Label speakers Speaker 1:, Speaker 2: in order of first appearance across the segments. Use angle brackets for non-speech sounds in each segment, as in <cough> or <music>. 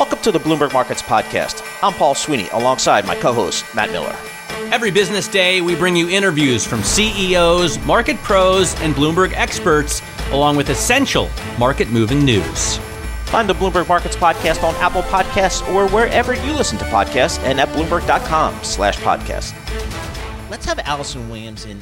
Speaker 1: Welcome to the Bloomberg Markets Podcast. I'm Paul Sweeney alongside my co host, Matt Miller.
Speaker 2: Every business day, we bring you interviews from CEOs, market pros, and Bloomberg experts, along with essential market moving news.
Speaker 1: Find the Bloomberg Markets Podcast on Apple Podcasts or wherever you listen to podcasts and at Bloomberg.com slash podcast. Let's have Alison Williams in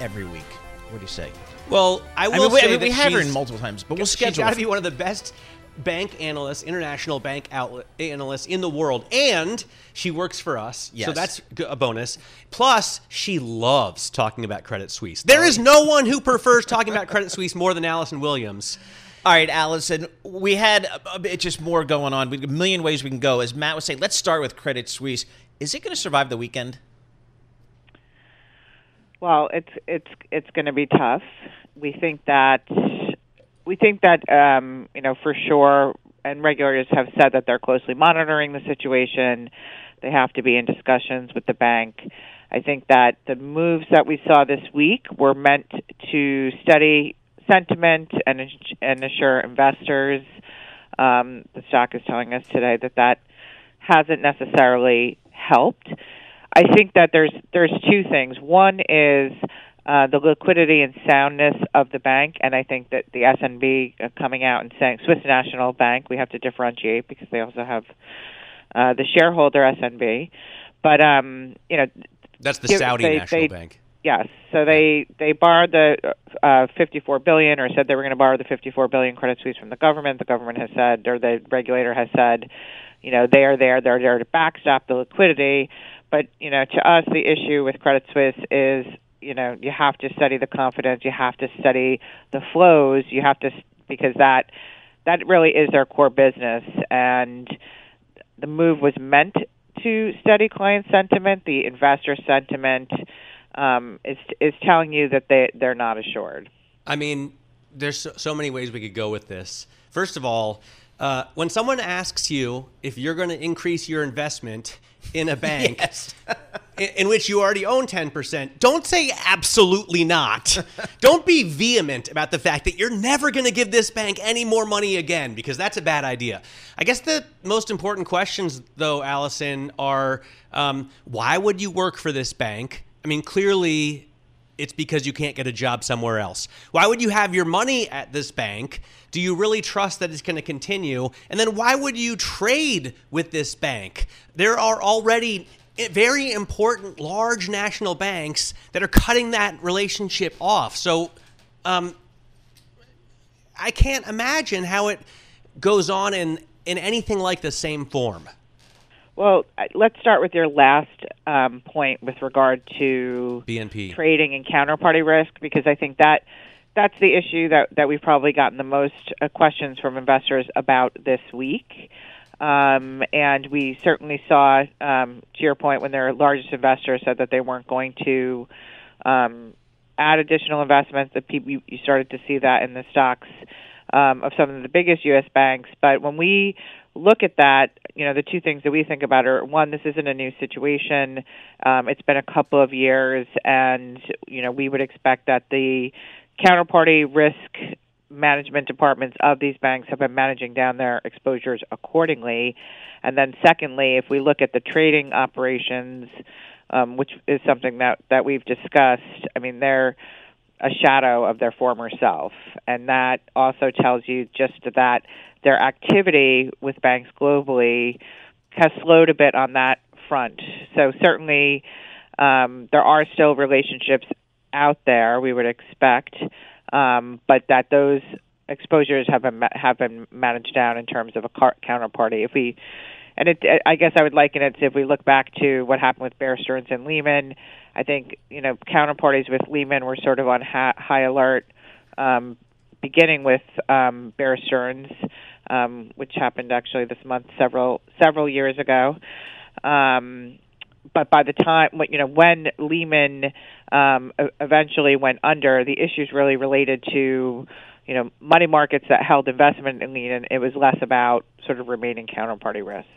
Speaker 1: every week. What do you say?
Speaker 2: Well, I will
Speaker 1: I mean, we,
Speaker 2: say
Speaker 1: I mean,
Speaker 2: that
Speaker 1: we have her in multiple times, but we'll
Speaker 2: She's
Speaker 1: schedule.
Speaker 2: got to be one of the best bank analyst, international bank outlet analysts in the world, and she works for us,
Speaker 1: Yes.
Speaker 2: so that's a bonus. Plus, she loves talking about Credit Suisse. There oh, is no one who prefers talking about Credit Suisse more than Alison Williams.
Speaker 1: All right, Alison, we had a, a bit just more going on. We, a million ways we can go. As Matt was saying, let's start with Credit Suisse. Is it going to survive the weekend?
Speaker 3: Well, it's it's it's going to be tough. We think that we think that um, you know for sure, and regulators have said that they're closely monitoring the situation. They have to be in discussions with the bank. I think that the moves that we saw this week were meant to study sentiment and and assure investors. Um, the stock is telling us today that that hasn't necessarily helped. I think that there's there's two things. One is uh, the liquidity and soundness of the bank, and I think that the SNB uh, coming out and saying Swiss National Bank, we have to differentiate because they also have uh, the shareholder SNB, but um, you know,
Speaker 2: That's the Saudi
Speaker 3: they-
Speaker 2: National
Speaker 3: they-
Speaker 2: Bank.
Speaker 3: Yes. So they they borrowed the uh, 54 billion, or said they were going to borrow the 54 billion Credit Suisse from the government. The government has said, or the regulator has said, you know, they are there. They're there to backstop the liquidity. But you know, to us, the issue with Credit Suisse is, you know, you have to study the confidence. You have to study the flows. You have to because that that really is their core business and the move was meant to study client sentiment. The investor sentiment um, is is telling you that they they're not assured.
Speaker 2: I mean, there's so, so many ways we could go with this. First of all, uh, when someone asks you if you're going to increase your investment in a bank <laughs> <laughs> in, in which you already own 10%, don't say absolutely not. <laughs> don't be vehement about the fact that you're never going to give this bank any more money again because that's a bad idea. I guess the most important questions, though, Alison, are um, why would you work for this bank? I mean, clearly it's because you can't get a job somewhere else. Why would you have your money at this bank? Do you really trust that it's going to continue? And then why would you trade with this bank? There are already very important large national banks that are cutting that relationship off. So um, I can't imagine how it goes on in, in anything like the same form.
Speaker 3: Well, let's start with your last um, point with regard to
Speaker 2: BNP.
Speaker 3: trading and counterparty risk, because I think that that's the issue that that we've probably gotten the most uh, questions from investors about this week. Um, and we certainly saw, um, to your point, when their largest investor said that they weren't going to um, add additional investments, that people you started to see that in the stocks um, of some of the biggest U.S. banks. But when we look at that, you know, the two things that we think about are one, this isn't a new situation. Um, it's been a couple of years, and you know, we would expect that the counterparty risk management departments of these banks have been managing down their exposures accordingly. And then, secondly, if we look at the trading operations, um, which is something that that we've discussed, I mean, they're a shadow of their former self, and that also tells you just that their activity with banks globally has slowed a bit on that front. So certainly um, there are still relationships out there. We would expect, um, but that those exposures have been have been managed down in terms of a car- counterparty. If we and it, I guess I would liken it to if we look back to what happened with Bear Stearns and Lehman. I think you know counterparties with Lehman were sort of on ha- high alert, um, beginning with um, Bear Stearns, um, which happened actually this month, several several years ago. Um, but by the time you know when Lehman um, eventually went under, the issues really related to you know money markets that held investment in Lehman. It was less about sort of remaining counterparty risk.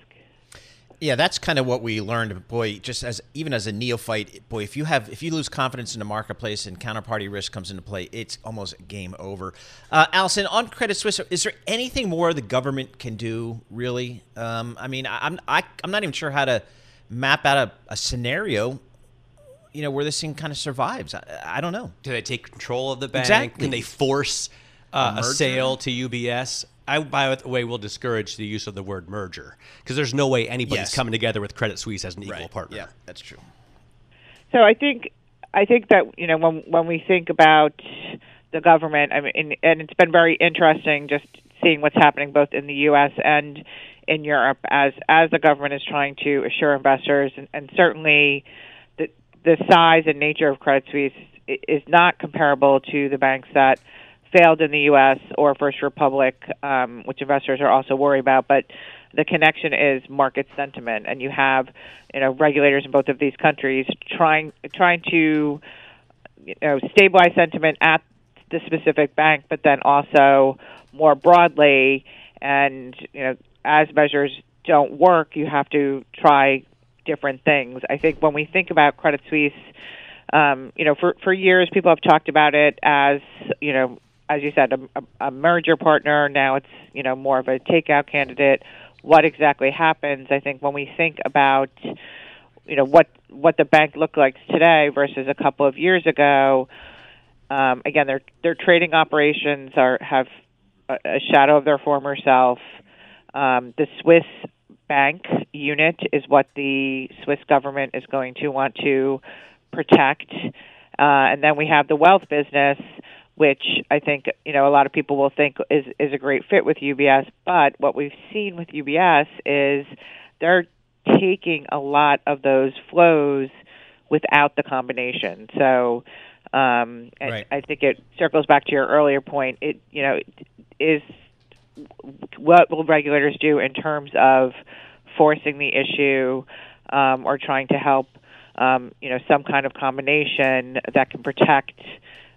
Speaker 1: Yeah, that's kind of what we learned. Boy, just as even as a neophyte, boy, if you have if you lose confidence in the marketplace and counterparty risk comes into play, it's almost game over. Uh, Alison, on Credit Suisse, is there anything more the government can do? Really? Um, I mean, I'm I, I'm not even sure how to map out a, a scenario you know where this thing kind of survives. I, I, don't know.
Speaker 2: Do they take control of the bank?
Speaker 1: Exactly.
Speaker 2: Can they force uh, a, a, sale to UBS? I, by the way, will discourage the use of the word merger because there's no way anybody's yes. coming together with Credit Suisse as an equal
Speaker 1: right.
Speaker 2: partner.
Speaker 1: Yeah, that's true.
Speaker 3: So I think I think that you know when when we think about the government, I mean, and it's been very interesting just seeing what's happening both in the U.S. and in Europe as as the government is trying to assure investors, and, and certainly the the size and nature of Credit Suisse is not comparable to the banks that failed in the U.S. or First Republic, um, which investors are also worried about. But the connection is market sentiment, and you have you know regulators in both of these countries trying trying to you know stabilize sentiment at the specific bank, but then also more broadly. And you know, as measures don't work, you have to try different things. I think when we think about Credit Suisse, um, you know, for for years people have talked about it as you know as you said, a, a, merger partner. Now it's you know more of a takeout candidate. What exactly happens? I think when we think about you know what what the bank looked like today versus a couple of years ago. Um, again, their their trading operations are have a, a shadow of their former self. Um, the Swiss bank unit is what the Swiss government is going to want to protect, uh, and then we have the wealth business which I think you know a lot of people will think is is a great fit with UBS. But what we've seen with UBS is they're taking a lot of those flows without the combination. So um, right. I think it circles back to your earlier point. It you know is what will regulators do in terms of forcing the issue um, or trying to help um, you know some kind of combination that can protect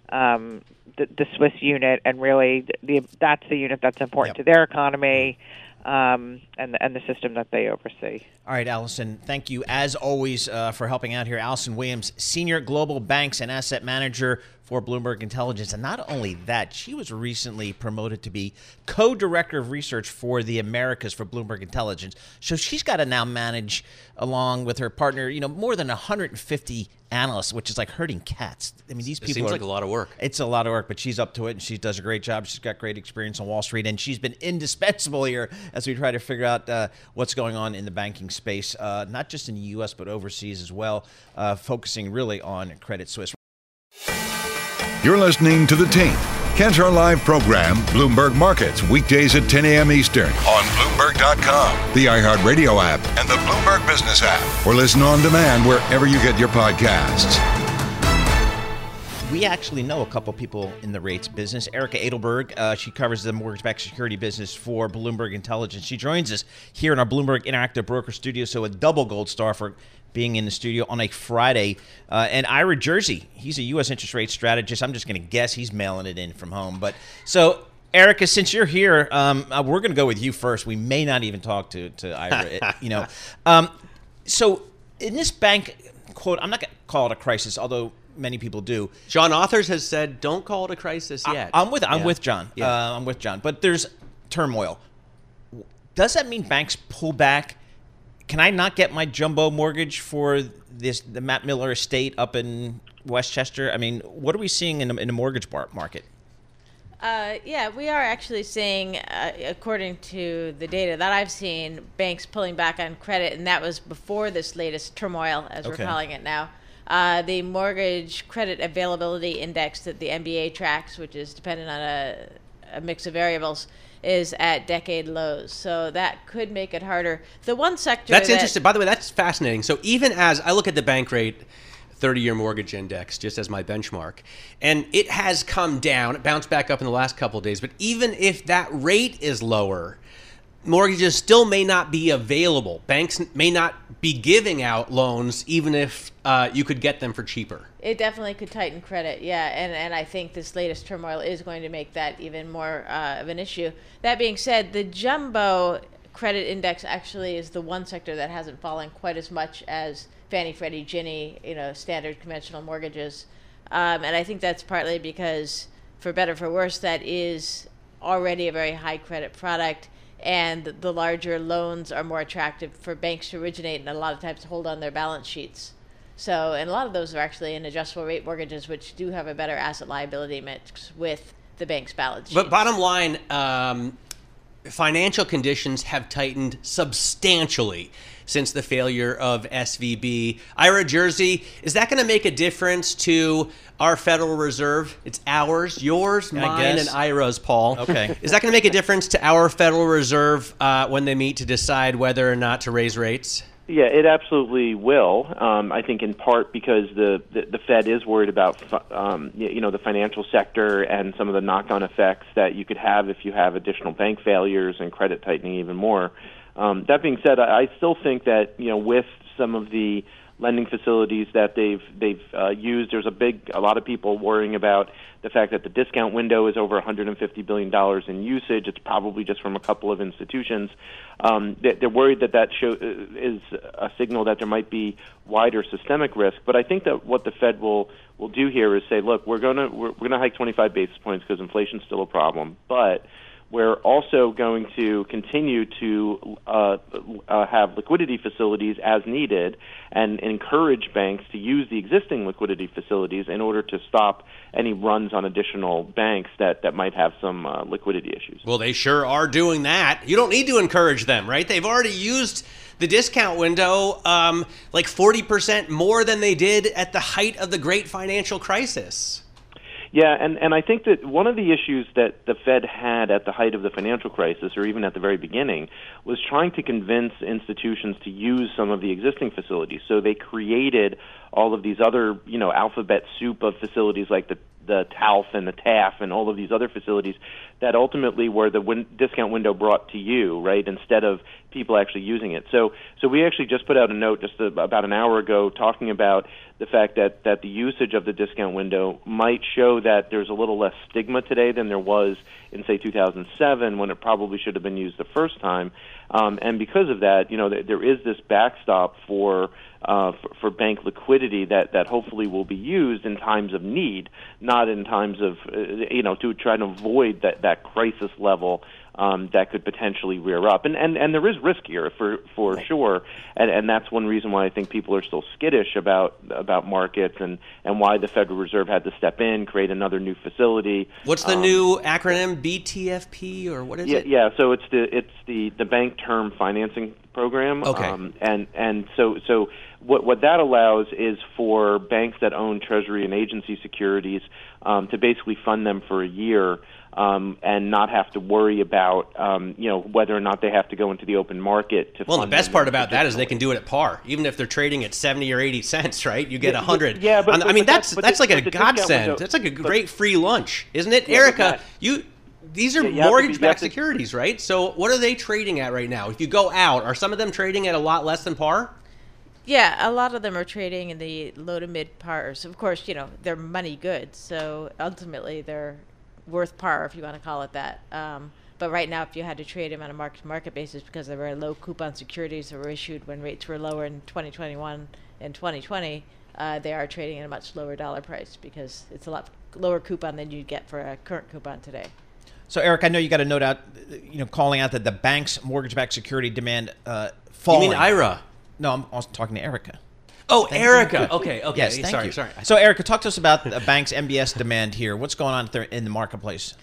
Speaker 3: um, the, the Swiss unit, and really the, that's the unit that's important yep. to their economy um, and and the system that they oversee.
Speaker 1: All right, Alison, thank you as always uh, for helping out here. Alison Williams, senior global banks and asset manager for Bloomberg Intelligence, and not only that, she was recently promoted to be co-director of research for the Americas for Bloomberg Intelligence. So she's got to now manage, along with her partner, you know, more than 150 analysts, which is like herding cats. I mean, these people it
Speaker 2: seems
Speaker 1: are,
Speaker 2: like a lot of work.
Speaker 1: It's a lot of work, but she's up to it, and she does a great job. She's got great experience on Wall Street, and she's been indispensable here as we try to figure out uh, what's going on in the banking space, uh, not just in the U.S. but overseas as well, uh, focusing really on Credit Suisse.
Speaker 4: You're listening to the Tape. Catch our live program, Bloomberg Markets, weekdays at 10 a.m. Eastern on Bloomberg.com, the iHeartRadio app, and the Bloomberg Business app, or listen on demand wherever you get your podcasts.
Speaker 1: We actually know a couple people in the rates business. Erica Adelberg, uh, she covers the mortgage-backed security business for Bloomberg Intelligence. She joins us here in our Bloomberg Interactive Broker Studio, so a double gold star for being in the studio on a Friday. Uh, and Ira Jersey, he's a U.S. interest rate strategist. I'm just going to guess he's mailing it in from home. But so, Erica, since you're here, um, uh, we're going to go with you first. We may not even talk to to Ira. <laughs> you know, um, so in this bank quote, I'm not going to call it a crisis, although many people do.
Speaker 2: John Authers has said, "Don't call it a crisis yet."
Speaker 1: I, am with I'm yeah. with John. Yeah. Uh, I'm with John. But there's turmoil. Does that mean banks pull back? Can I not get my jumbo mortgage for this the Matt Miller estate up in Westchester? I mean, what are we seeing in the, in the mortgage market?
Speaker 5: Uh, yeah, we are actually seeing, uh, according to the data that I've seen, banks pulling back on credit, and that was before this latest turmoil, as
Speaker 1: Okay.
Speaker 5: we're calling it now. Uh, the mortgage credit availability index that the MBA tracks, which is dependent on a, a mix of variables, is at decade lows. So that could make it harder. The one sector
Speaker 2: That's
Speaker 5: that-
Speaker 2: interesting. By the way, that's fascinating. So even as I look at the bank rate 30-year mortgage index just as my benchmark, and it has come down, it bounced back up in the last couple of days, but even if that rate is lower, mortgages still may not be available. Banks may not be giving out loans even if uh, you could get them for cheaper.
Speaker 5: It definitely could tighten credit, yeah, and and I think this latest turmoil is going to make that even more uh, of an issue. That being said, the jumbo credit index actually is the one sector that hasn't fallen quite as much as Fannie, Freddie, Ginnie, you know, standard conventional mortgages, um, and I think that's partly because, for better for worse, that is already a very high credit product. And the larger loans are more attractive for banks to originate and a lot of times hold on their balance sheets. So, and a lot of those are actually in adjustable rate mortgages, which do have a better asset liability mix with the bank's balance sheet.
Speaker 2: But bottom line, um, financial conditions have tightened substantially since the failure of SVB. Ira Jersey, is that going to make a difference to our Federal Reserve? It's ours, yours,
Speaker 1: I
Speaker 2: mine,
Speaker 1: guess.
Speaker 2: and Ira's, Paul.
Speaker 1: Okay. <laughs>
Speaker 2: Is that going to make a difference to our Federal Reserve uh, when they meet to decide whether or not to raise rates?
Speaker 6: Yeah, it absolutely will. Um, I think in part because the, the, the Fed is worried about fi- um, you know the financial sector and some of the knock-on effects that you could have if you have additional bank failures and credit tightening even more. Um, that being said, I, I still think that you know with some of the lending facilities that they've they've uh, used, there's a big a lot of people worrying about the fact that the discount window is over 150 billion dollars in usage. It's probably just from a couple of institutions. Um, they- they're worried that that show, uh, is a signal that there might be wider systemic risk. But I think that what the Fed will will do here is say, look, we're to we're, we're to hike 25 basis points because inflation's still a problem, but we're also going to continue to uh, uh, have liquidity facilities as needed and encourage banks to use the existing liquidity facilities in order to stop any runs on additional banks that, that might have some uh, liquidity issues.
Speaker 2: Well, they sure are doing that. You don't need to encourage them, right? They've already used the discount window um, like 40% more than they did at the height of the great financial crisis.
Speaker 6: Yeah, and, and I think that one of the issues that the Fed had at the height of the financial crisis, or even at the very beginning, was trying to convince institutions to use some of the existing facilities. So they created all of these other, you know, alphabet soup of facilities like the the TALF and the TAF and all of these other facilities that ultimately were the win- discount window brought to you, right, instead of people actually using it. So, so we actually just put out a note just about an hour ago talking about the fact that, that the usage of the discount window might show that there's a little less stigma today than there was in, say, 2007 when it probably should have been used the first time. Um, and because of that, you know, there, there is this backstop for uh, for, for bank liquidity that, that hopefully will be used in times of need, not in times of, uh, you know, to try to avoid that, that crisis level um, that could potentially rear up. And, and, and there is risk here for, for sure. And, and that's one reason why I think people are still skittish about, about markets and, and why the Federal Reserve had to step in, create another new facility.
Speaker 2: What's the
Speaker 6: Um,
Speaker 2: new acronym? BTFP or what is
Speaker 6: yeah,
Speaker 2: it?
Speaker 6: yeah. So it's the it's the the bank term financing program.
Speaker 2: Okay.
Speaker 6: Um, and and so so what what that allows is for banks that own Treasury and agency securities um, to basically fund them for a year. Um, and not have to worry about, um, you know, whether or not they have to go into the open market to. Fund.
Speaker 2: Well, the best part about that is they can do it at par, even if they're trading at seventy or eighty cents. <laughs> Right? You get a
Speaker 6: Yeah,
Speaker 2: hundred.
Speaker 6: but- yeah, but-
Speaker 2: On- I mean,
Speaker 6: but
Speaker 2: that's
Speaker 6: that- but
Speaker 2: that's like a
Speaker 6: the
Speaker 2: godsend. That's like a great free lunch, isn't it,
Speaker 6: Yeah,
Speaker 2: Erica? You. These are
Speaker 6: Yeah, you have to be- you have
Speaker 2: mortgage-backed securities, right? So, what are they trading at right now? If you go out, are some of them trading at a lot less than par?
Speaker 5: Yeah, a lot of them are trading in the low to mid pars. Of course, you know, they're money goods, so ultimately they're worth par, if you want to call it that. Um, but right now, if you had to trade them on a market to market basis because they're very low coupon securities that were issued when rates were lower in 2021 and 2020, uh, they are trading at a much lower dollar price because it's a lot lower coupon than you'd get for a current coupon today.
Speaker 1: So, Eric, I know you got a note out, you know, calling out that the bank's mortgage-backed security demand uh,
Speaker 2: You mean Ira?
Speaker 1: No, I'm also talking to Erica.
Speaker 2: Oh,
Speaker 1: Thank you.
Speaker 2: Erica. Okay, okay.
Speaker 1: Yes, thank
Speaker 2: sorry,
Speaker 1: you.
Speaker 2: sorry.
Speaker 1: So, Erica, talk to us about the bank's MBS demand here. What's going on there in the marketplace?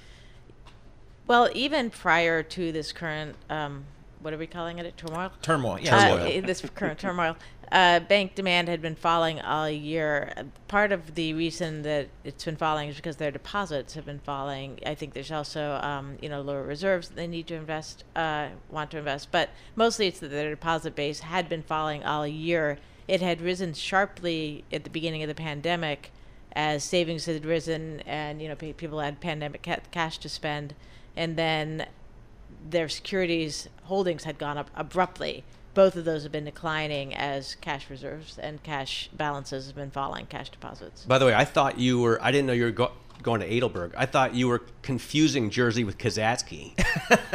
Speaker 5: Well, even prior to this current, um, what are we calling it? Turmoil.
Speaker 1: Turmoil. Yeah.
Speaker 5: Uh, this current turmoil. Uh, bank demand had been falling all year. Part of the reason that it's been falling is because their deposits have been falling. I think there's also, um, you know, lower reserves that they need to invest, uh, want to invest. But mostly it's that their deposit base had been falling all year. It had risen sharply at the beginning of the pandemic as savings had risen and, you know, people had pandemic ca- cash to spend. And then their securities holdings had gone up abruptly both of those have been declining as cash reserves and cash balances have been falling, cash deposits.
Speaker 2: By the way, I thought you were, I didn't know you were go- going to Adelberg. I thought you were confusing Jersey with Kazatsky.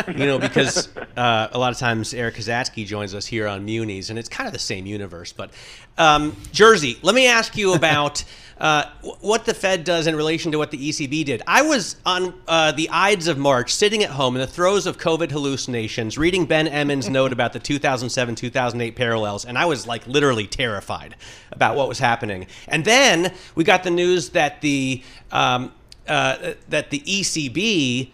Speaker 2: <laughs> you know, because uh, a lot of times Eric Kazatsky joins us here on Muni's, and it's kind of the same universe. But um, Jersey, let me ask you about uh, what the Fed does in relation to what the ECB did. I was on uh, the Ides of March, sitting at home in the throes of COVID hallucinations, reading Ben Emons' note about the 2007 2008 parallels, and I was like literally terrified about what was happening. And then we got the news that the um, uh, that the ECB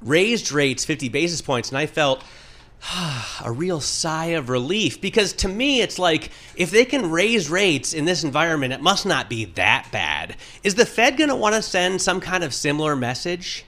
Speaker 2: raised rates 50 basis points, and I felt <sighs> a real sigh of relief because to me it's like if they can raise rates in this environment it must not be that bad is the fed going to want to send some kind of similar message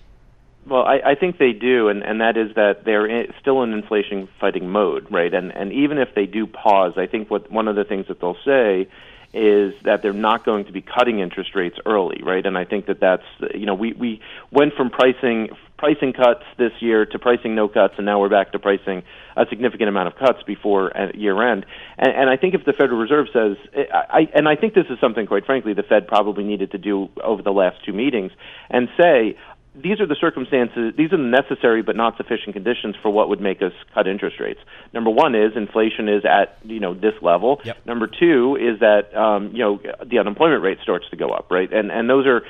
Speaker 6: well, I, I think they do, and, and that is that they're in, still in inflation fighting mode, right? And and even if they do pause, I think what one of the things that they'll say is that they're not going to be cutting interest rates early, right? And I think that that's you know we we went from pricing pricing cuts this year to pricing no cuts, and now we're back to pricing a significant amount of cuts before uh, year end. And, and I think if the Federal Reserve says, I, and I think this is something, quite frankly, the Fed probably needed to do over the last two meetings, and say, these are the circumstances, these are the necessary but not sufficient conditions for what would make us cut interest rates. Number one is inflation is at you know this level.
Speaker 1: Yep.
Speaker 6: Number two is that um, you know the unemployment rate starts to go up, right? And and those are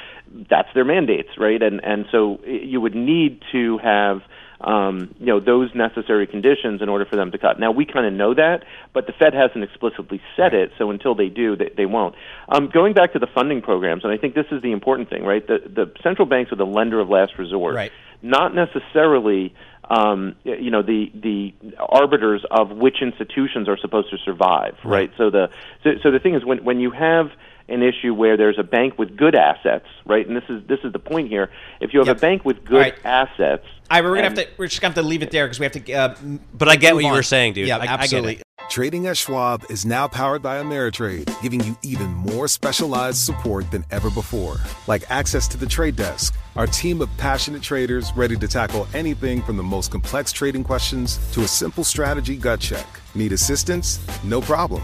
Speaker 6: that's their mandates, right? And and so you would need to have um, you know those necessary conditions in order for them to cut. Now we kind of know that, but the Fed hasn't explicitly said it, so until they do, they, they won't. Um, going back to the funding programs, and I think this is the important thing, right? The the central banks are the lender of last resort,
Speaker 1: right?
Speaker 6: Not necessarily. Um, you know the the arbiters of which institutions are supposed to survive, right? right? So the so, so the thing is when when you have an issue where there's a bank with good assets, right? And this is this is the point here. If you have
Speaker 1: yep.
Speaker 6: a bank with good right. assets,
Speaker 1: all right, we're gonna have to we're just gonna have to leave it there because we have to. Uh,
Speaker 2: but I get what
Speaker 1: on.
Speaker 2: you were saying, dude.
Speaker 1: Yeah,
Speaker 2: I,
Speaker 1: absolutely.
Speaker 2: I
Speaker 7: Trading at Schwab is now powered by Ameritrade, giving you even more specialized support than ever before, like access to the trade desk, our team of passionate traders ready to tackle anything from the most complex trading questions to a simple strategy gut check. Need assistance? No problem.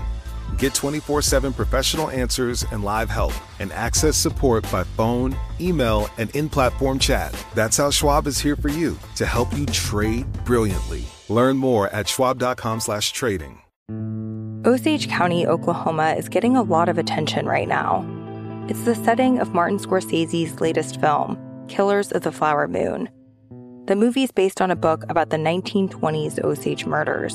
Speaker 7: Get 24 7 professional answers and live help, and access support by phone, email, and in platform chat. That's how Schwab is here for you to help you trade brilliantly. Learn more at schwab.com/slash trading.
Speaker 8: Osage County, Oklahoma is getting a lot of attention right now. It's the setting of Martin Scorsese's latest film, Killers of the Flower Moon. The movie is based on a book about the 1920s Osage murders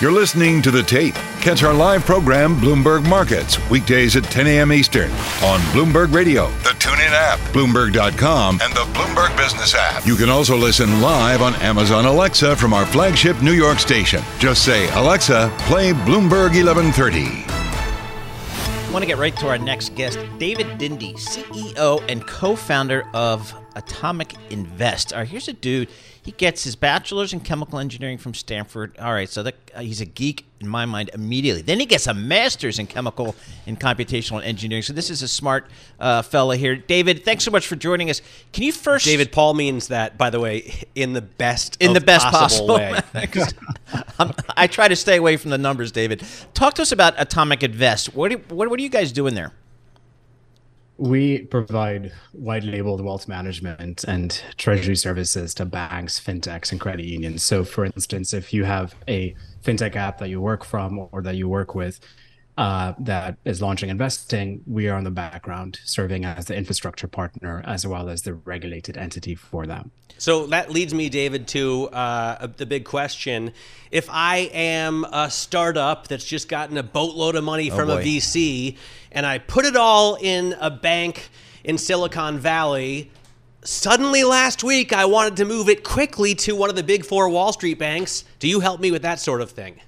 Speaker 4: You're listening to The Tape. Catch our live program, Bloomberg Markets, weekdays at 10 a.m. Eastern on Bloomberg Radio, the TuneIn app, Bloomberg.com, and the Bloomberg Business app. You can also listen live on Amazon Alexa from our flagship New York station. Just say, Alexa, play Bloomberg 1130.
Speaker 1: I want to get right to our next guest, David Dindi, CEO and co founder of Atomic Invest. All right, here's a dude. He gets his bachelor's in chemical engineering from Stanford. All right, so uh, he's a geek in my mind immediately. Then he gets a master's in chemical and computational engineering. So this is a smart uh, fella here. David, thanks so much for joining us. Can you first?
Speaker 2: David Paul means that, by the way, in the best
Speaker 1: in the best
Speaker 2: possible,
Speaker 1: possible way. <laughs> I try to stay away from the numbers, David. Talk to us about Atomic Invest. What, what, what are you guys doing there?
Speaker 9: We provide white labeled wealth management and treasury services to banks, fintechs, and credit unions. So, for instance, if you have a fintech app that you work from or that you work with uh, that is launching investing, we are on the background serving as the infrastructure partner as well as the regulated entity for them.
Speaker 2: So that leads me, David, to uh, the big question. If I am a startup that's just gotten a boatload of money oh, from oh a VC and I put it all in a bank in Silicon Valley, suddenly last week I wanted to move it quickly to one of the big four Wall Street banks. Do you help me with that sort of thing?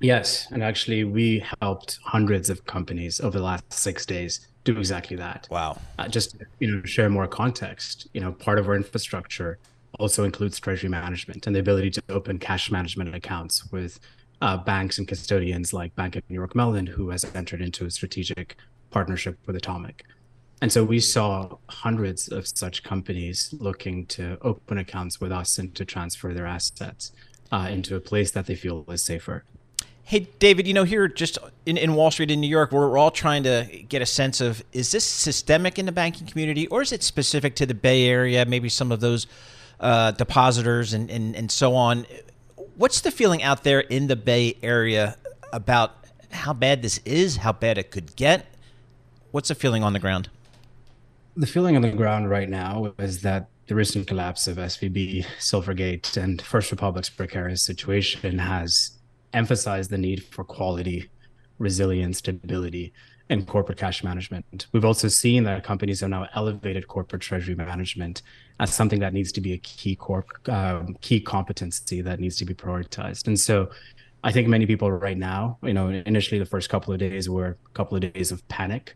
Speaker 9: Yes, and actually, we helped hundreds of companies over the last six days do exactly that.
Speaker 1: Wow!
Speaker 9: Uh, just you know, share more context. You know, part of our infrastructure also includes treasury management and the ability to open cash management accounts with uh, banks and custodians like Bank of New York Mellon, who has entered into a strategic partnership with Atomic. And so we saw hundreds of such companies looking to open accounts with us and to transfer their assets uh, into a place that they feel is safer.
Speaker 1: Hey, David, you know, here just in, in Wall Street in New York, we're, we're all trying to get a sense of is this systemic in the banking community or is it specific to the Bay Area, maybe some of those uh, depositors and, and, and so on? What's the feeling out there in the Bay Area about how bad this is, how bad it could get? What's the feeling on the ground?
Speaker 9: The feeling on the ground right now is that the recent collapse of SVB, Silvergate, and First Republic's precarious situation has emphasized the need for quality, resilience, stability, and corporate cash management. We've also seen that companies have now elevated corporate treasury management as something that needs to be a key corp um, key competency that needs to be prioritized. And so, I think many people right now, you know, initially the first couple of days were a couple of days of panic.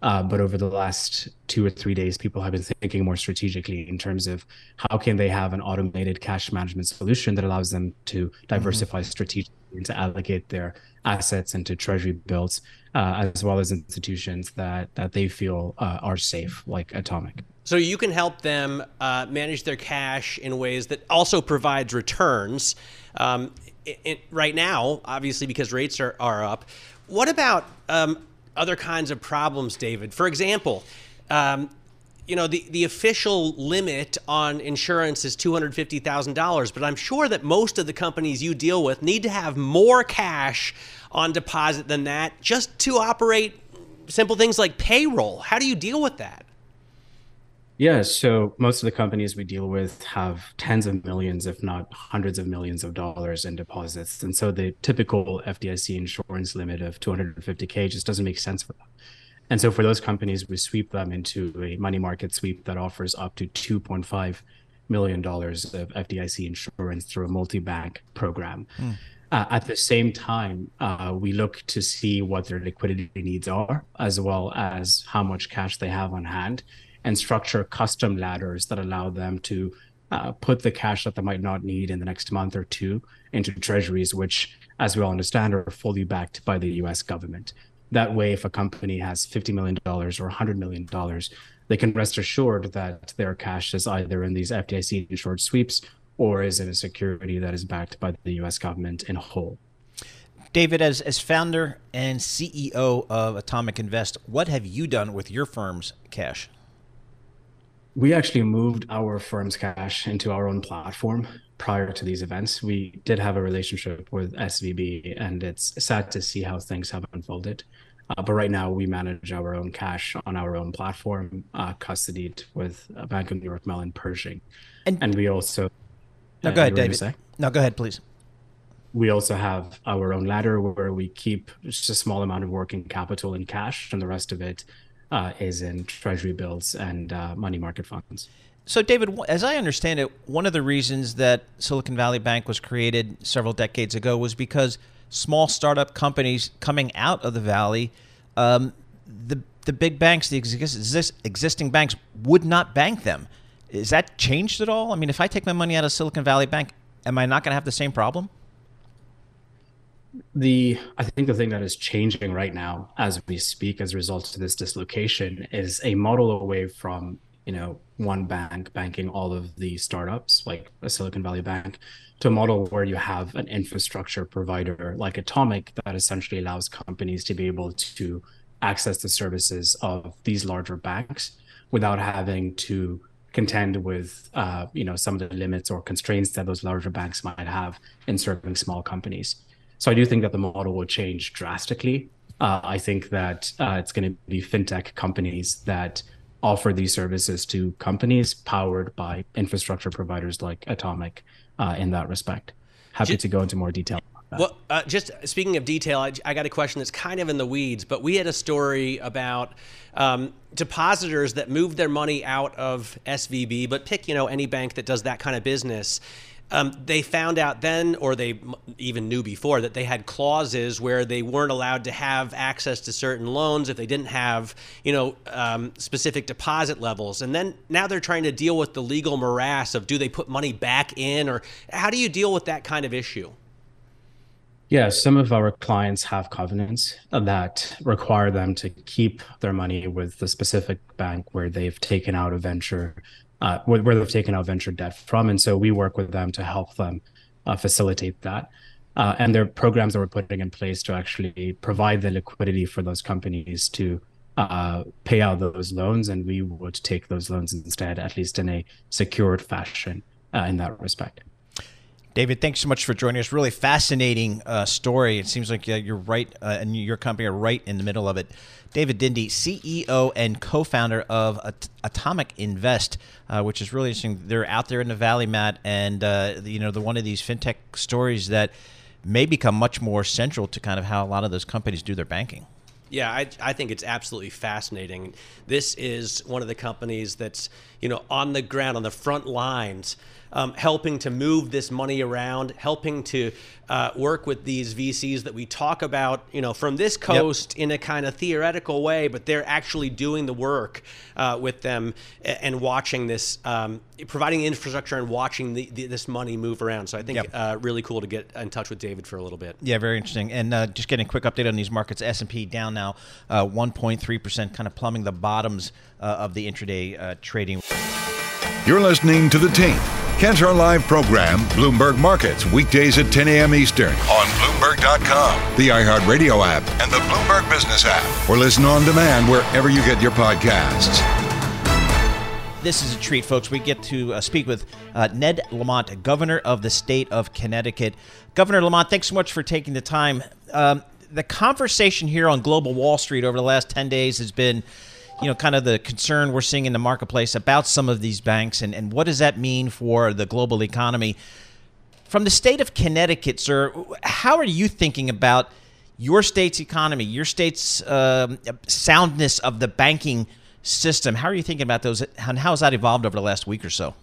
Speaker 9: Uh, but over the last two or three days, people have been thinking more strategically in terms of how can they have an automated cash management solution that allows them to diversify mm-hmm. strategically and to allocate their assets into treasury bills, uh, as well as institutions that that they feel uh, are safe, like Atomic.
Speaker 2: So you can help them uh, manage their cash in ways that also provides returns. Um, it, it, right now, obviously, because rates are, are up. What about um, other kinds of problems, David? For example, um, you know, the, the official limit on insurance is $250,000, but I'm sure that most of the companies you deal with need to have more cash on deposit than that just to operate simple things like payroll. How do you deal with that?
Speaker 9: Yeah, so most of the companies we deal with have tens of millions, if not hundreds of millions of dollars in deposits. And so the typical FDIC insurance limit of 250K just doesn't make sense for them. And so for those companies, we sweep them into a money market sweep that offers up to $2.5 million of FDIC insurance through a multi bank program. Mm. Uh, at the same time, uh, we look to see what their liquidity needs are, as well as how much cash they have on hand, and structure custom ladders that allow them to uh, put the cash that they might not need in the next month or two into treasuries, which, as we all understand, are fully backed by the US government. That way, if a company has $50 million or $100 million, they can rest assured that their cash is either in these FDIC insured sweeps or is in a security that is backed by the US government in whole.
Speaker 1: David, as, as founder and CEO of Atomic Invest, what have you done with your firm's cash?
Speaker 9: We actually moved our firm's cash into our own platform prior to these events. We did have a relationship with SVB, and it's sad to see how things have unfolded. Uh, but right now, we manage our own cash on our own platform, uh, custodied with Bank of New York Mellon Pershing. And, and we also.
Speaker 1: No, uh, go ahead, David. No, go ahead, please.
Speaker 9: We also have our own ladder where we keep just a small amount of working capital in cash, and the rest of it uh, is in treasury bills and uh, money market funds.
Speaker 1: So, David, as I understand it, one of the reasons that Silicon Valley Bank was created several decades ago was because small startup companies coming out of the valley um, the the big banks, the exist, existing banks, would not bank them. Is that changed at all? I mean, if I take my money out of Silicon Valley Bank, am I not going to have the same problem?
Speaker 9: The I think the thing that is changing right now as we speak as a result of this dislocation is a model away from you know one bank banking all of the startups like a Silicon Valley bank to a model where you have an infrastructure provider like Atomic that essentially allows companies to be able to access the services of these larger banks without having to contend with uh, you know some of the limits or constraints that those larger banks might have in serving small companies. So I do think that the model will change drastically. Uh, I think that uh, it's going to be fintech companies that offer these services to companies powered by infrastructure providers like Atomic uh, in that respect. Happy just, to go into more detail.
Speaker 2: Well, uh, just speaking of detail, I, I, got a question that's kind of in the weeds, but we had a story about um, depositors that moved their money out of SVB, but pick you know any bank that does that kind of business um, they found out then, or they even knew before, that they had clauses where they weren't allowed to have access to certain loans if they didn't have, you know, um, specific deposit levels. And then now they're trying to deal with the legal morass of do they put money back in, or how do you deal with that kind of issue?
Speaker 9: Yeah, some of our clients have covenants that require them to keep their money with the specific bank where they've taken out a venture uh, where, they've taken out venture debt from. And so we work with them to help them uh, facilitate that. Uh, and there are programs that we're putting in place to actually provide the liquidity for those companies to uh, pay out those loans. And we would take those loans instead, at least in a secured fashion uh, in that respect.
Speaker 1: David, thanks so much for joining us. Really fascinating uh, story. It seems like uh, you're right, uh, and your company are right in the middle of it. David Dindi, CEO and co-founder of At- Atomic Invest, uh, which is really interesting. They're out there in the valley, Matt, and uh, you know, they're one of these fintech stories that may become much more central to kind of how a lot of those companies do their banking.
Speaker 2: Yeah, I, I think it's absolutely fascinating. This is one of the companies that's you know on the ground on the front lines um, helping to move this money around, helping to uh, work with these VCs that we talk about, you know, from this coast yep. in a kind of theoretical way, but they're actually doing the work uh, with them and watching this, um, providing infrastructure and watching the, the, this money move around. So I think yep. uh, really cool to get in touch with David for a little bit.
Speaker 1: Yeah, very interesting. And uh, just getting a quick update on these markets: S and P down now, uh, 1.3 percent, kind of plumbing the bottoms of the intraday trading.
Speaker 4: You're listening to the team. Catch our live program, Bloomberg Markets, weekdays at 10 a.m. Eastern on Bloomberg.com, the iHeartRadio app, and the Bloomberg Business app, or listen on demand wherever you get your podcasts.
Speaker 1: This is a treat, folks. We get to uh, speak with uh, Ned Lamont, Governor of the state of Connecticut. Governor Lamont, thanks so much for taking the time. Um, the conversation here on Global Wall Street over the last 10 days has been you know, kind of the concern we're seeing in the marketplace about some of these banks and, and what does that mean for the global economy. From the state of Connecticut, sir, how are you thinking about your state's economy, your state's uh, soundness of the banking system? How are you thinking about those, and how has that evolved over the last week or so?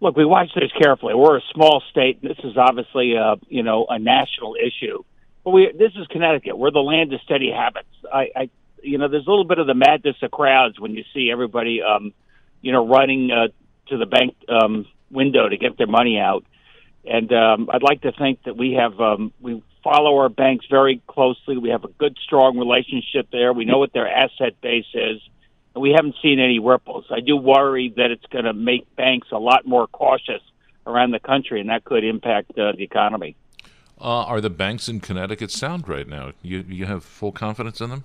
Speaker 10: Look, we watch this carefully. We're a small state. This is obviously a you know a national issue. But we this is Connecticut. We're the land of steady habits. I, I you know, there's a little bit of the madness of crowds when you see everybody, um, you know, running uh, to the bank um, window to get their money out. And um, I'd like to think that we have um, we follow our banks very closely. We have a good, strong relationship there. We know what their asset base is, and we haven't seen any ripples. I do worry that it's going to make banks a lot more cautious around the country, and that could impact uh, the economy.
Speaker 11: Uh, are the banks in Connecticut sound right now? You you have full confidence in them?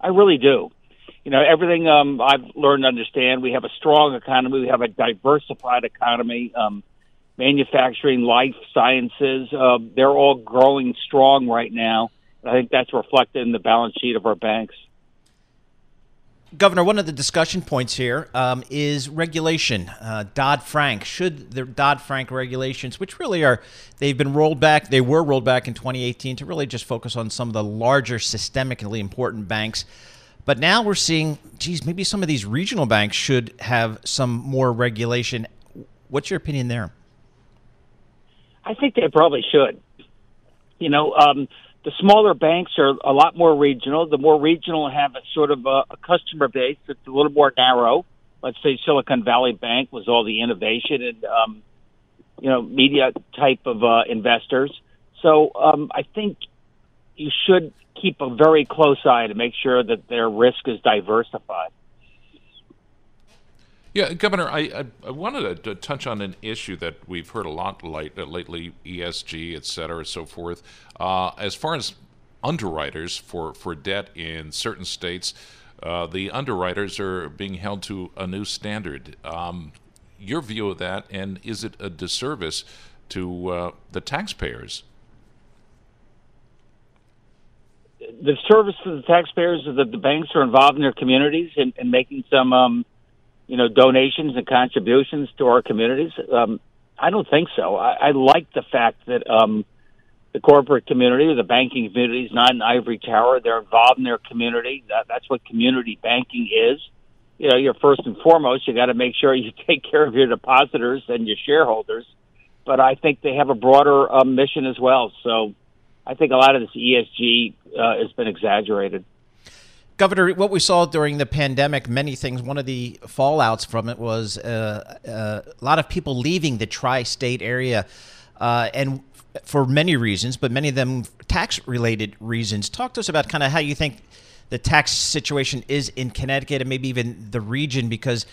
Speaker 10: I really do. You know, everything um, I've learned to understand. We have a strong economy. We have a diversified economy. Um, manufacturing, life sciences, uh, they're all growing strong right now. I think that's reflected in the balance sheet of our banks.
Speaker 1: Governor, one of the discussion points here um, is regulation. Uh, Dodd Frank. Should the Dodd Frank regulations, which really are, they've been rolled back, they were rolled back in 2018 to really just focus on some of the larger, systemically important banks. But now we're seeing, geez, maybe some of these regional banks should have some more regulation. What's your opinion there?
Speaker 10: I think they probably should. You know, um, the smaller banks are a lot more regional. The more regional have a sort of a, a customer base that's a little more narrow. Let's say Silicon Valley Bank was all the innovation and um, you know media type of uh, investors. So um, I think you should keep a very close eye to make sure that their risk is diversified.
Speaker 11: Yeah, Governor, I, I, I wanted to, to, touch on an issue that we've heard a lot late, uh, lately, ESG, et cetera, so forth. Uh, as far as underwriters for, for debt in certain states, uh, the underwriters are being held to a new standard. Um, your view of that, and is it a disservice to uh, the taxpayers?
Speaker 10: The service to the taxpayers is that the banks are involved in their communities and, and making some um, you know, donations and contributions to our communities? Um, I don't think so. I, I like the fact that um, the corporate community the banking community is not an ivory tower. They're involved in their community. That, that's what community banking is. You know, you're first and foremost, you got to make sure <laughs> you take care of your depositors and your shareholders. But I think they have a broader uh, mission as well. So I think a lot of this ESG uh, has been exaggerated.
Speaker 1: Governor, what we saw during the pandemic, many things. One of the fallouts from it was uh, uh, a lot of people leaving the tri-state area, uh, and for many reasons, but many of them tax-related reasons. Talk to us about kind of how you think the tax situation is in Connecticut and maybe even the region, because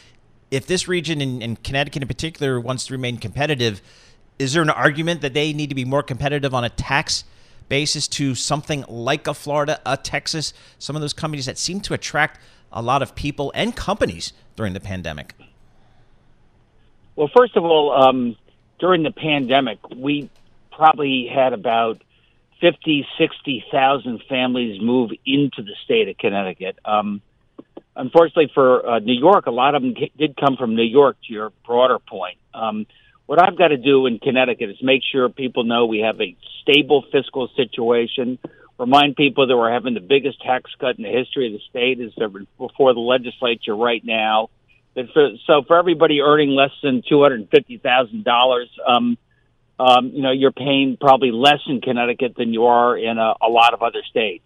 Speaker 1: if this region in Connecticut in particular wants to remain competitive, is there an argument that they need to be more competitive on a tax? Basis to something like a Florida, a Texas, some of those companies that seem to attract a lot of people and companies during the pandemic?
Speaker 10: Well, first of all, um, during the pandemic, we probably had about 50, 60,000 families move into the state of Connecticut. Um, unfortunately for uh, New York, a lot of them did come from New York, to your broader point. Um, what I've got to do in Connecticut is make sure people know we have a stable fiscal situation. Remind people that we're having the biggest tax cut in the history of the state is before the legislature right now. That for, so for everybody earning less than two hundred and fifty thousand dollars, um, um, you know, you're paying probably less in Connecticut than you are in a, a lot of other states.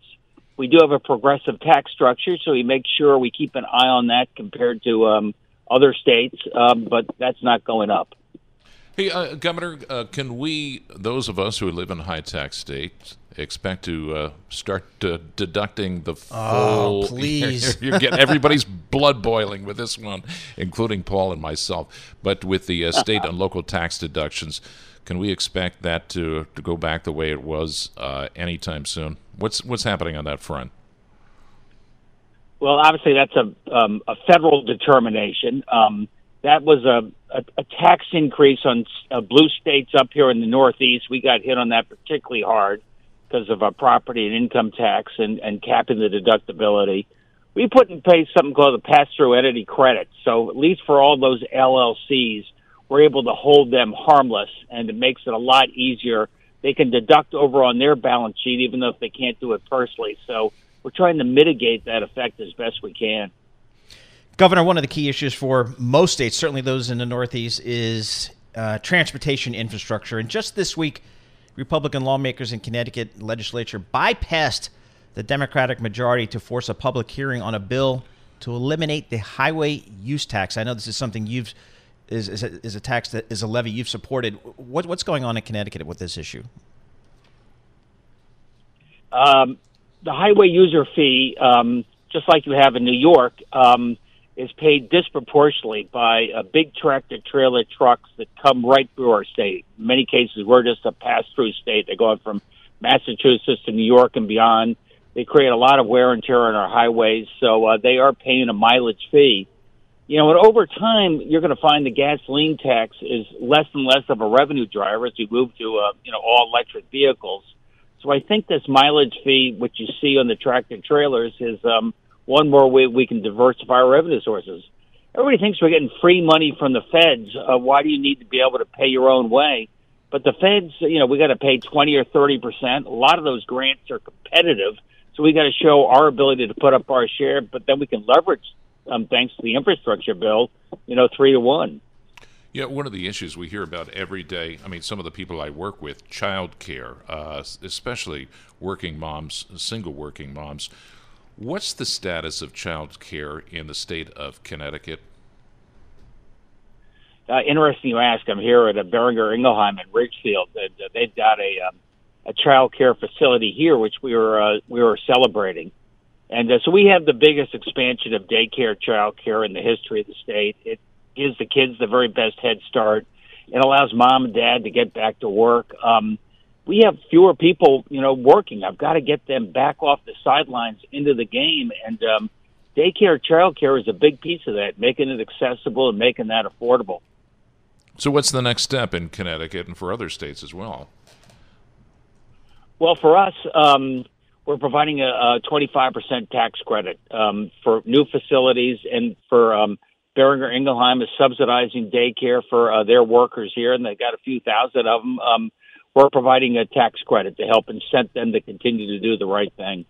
Speaker 10: We do have a progressive tax structure, so we make sure we keep an eye on that compared to um, other states, um, but that's not going up.
Speaker 11: Hey, uh, Governor, uh, can we, those of us who live in high tax states, expect to uh, start uh, deducting the
Speaker 1: oh, full? Oh, <laughs> please! <laughs>
Speaker 11: you get everybody's blood boiling with this one, including Paul and myself. But with the uh, <laughs> state and local tax deductions, can we expect that to to go back the way it was uh, anytime soon? What's what's happening on that front?
Speaker 10: Well, obviously that's a um, a federal determination. Um, that was a, a, a tax increase on uh, blue states up here in the Northeast. We got hit on that particularly hard because of our property and income tax and, and capping the deductibility. We put in place something called the pass-through entity credit. So at least for all those LLCs, we're able to hold them harmless, and it makes it a lot easier. They can deduct over on their balance sheet, even though if they can't do it personally. So we're trying to mitigate that effect as best we can.
Speaker 1: Governor, one of the key issues for most states, certainly those in the Northeast, is uh, transportation infrastructure. And just this week, Republican lawmakers in Connecticut legislature bypassed the Democratic majority to force a public hearing on a bill to eliminate the highway use tax. I know this is something you've is is a, is a tax that is a levy you've supported. What, what's going on in Connecticut with this issue?
Speaker 10: Um, the highway user fee, um, just like you have in New York, um, is paid disproportionately by uh, big tractor trailer trucks that come right through our state. In many cases, we're just a pass through state. They're going from Massachusetts to New York and beyond. They create a lot of wear and tear on our highways, so uh, they are paying a mileage fee. You know, and over time, you're going to find the gasoline tax is less and less of a revenue driver as we move to, uh, you know, all electric vehicles. So I think this mileage fee, which you see on the tractor trailers, is um, one more way we can diversify our revenue sources. Everybody thinks we're getting free money from the feds. Uh, why do you need to be able to pay your own way? But the feds, you know, we got to pay 20 or 30 percent. A lot of those grants are competitive, so we got to show our ability to put up our share. But then we can leverage, um, thanks to the infrastructure bill, you know, three to one.
Speaker 11: Yeah, one of the issues we hear about every day, I mean, some of the people I work with, child care, uh, especially working moms, single working moms. What's the status of child care in the state of Connecticut?
Speaker 10: Uh, interesting you ask. I'm here at a Boehringer Ingelheim in Ridgefield. And, uh, they've got a um, a child care facility here, which we were uh, we were celebrating. And uh, so we have the biggest expansion of daycare child care in the history of the state. It gives the kids the very best head start. It allows mom and dad to get back to work. Um, we have fewer people, you know, working. I've got to get them back off the sidelines into the game, and um, daycare, child care is a big piece of that, making it accessible and making that affordable.
Speaker 11: So, what's the next step in Connecticut and for other states as well?
Speaker 10: Well, for us, um, we're providing a, a 25% tax credit um, for new facilities and for um, Boehringer Ingelheim is subsidizing daycare for uh, their workers here, and they've got a few thousand of them. Um, we're providing a tax credit to help incent them to continue to do the right thing.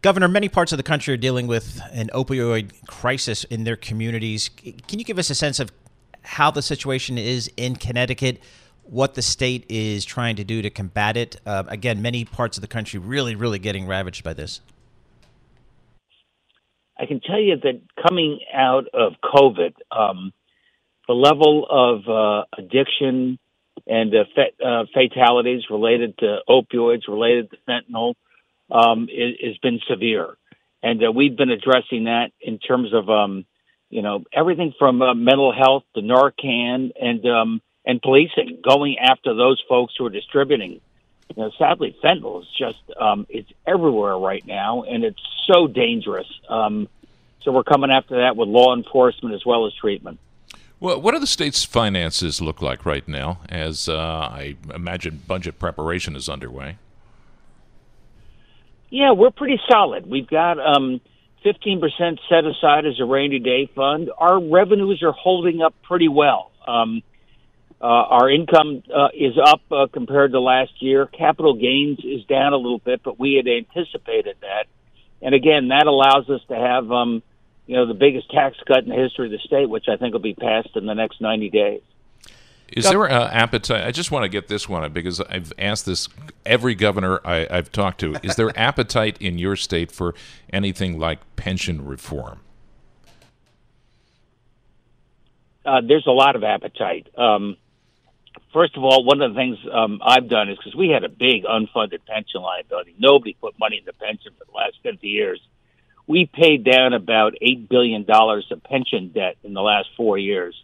Speaker 1: Governor, many parts of the country are dealing with an opioid crisis in their communities. Can you give us a sense of how the situation is in Connecticut? What the state is trying to do to combat it? Uh, again, many parts of the country really, really getting ravaged by this.
Speaker 10: I can tell you that coming out of COVID, um, the level of uh, addiction and uh, fa- uh, fatalities related to opioids, related to fentanyl, um, has been severe, and uh, we've been addressing that in terms of um, you know everything from uh, mental health to Narcan and um, and policing, going after those folks who are distributing you know, sadly, fentanyl is just um, it's everywhere right now, and it's so dangerous. Um, so we're coming after that with law enforcement as well as treatment.
Speaker 11: Well, what do the state's finances look like right now? As uh, I imagine, budget preparation is underway.
Speaker 10: Yeah, we're pretty solid. We've got um, 15% set aside as a rainy day fund. Our revenues are holding up pretty well. Um, uh, our income uh, is up uh, compared to last year. Capital gains is down a little bit, but we had anticipated that. And again, that allows us to have, um, you know, the biggest tax cut in the history of the state, which I think will be passed in the next 90 days.
Speaker 11: Is there an appetite? I just want to get this one because I've asked this every governor I, have talked to. Is there <laughs> appetite in your state for anything like pension reform?
Speaker 10: Uh, there's a lot of appetite. Um, First of all, one of the things um, I've done is because we had a big unfunded pension liability. Nobody put money in the pension for the last 50 years. We paid down about $8 billion of pension debt in the last four years.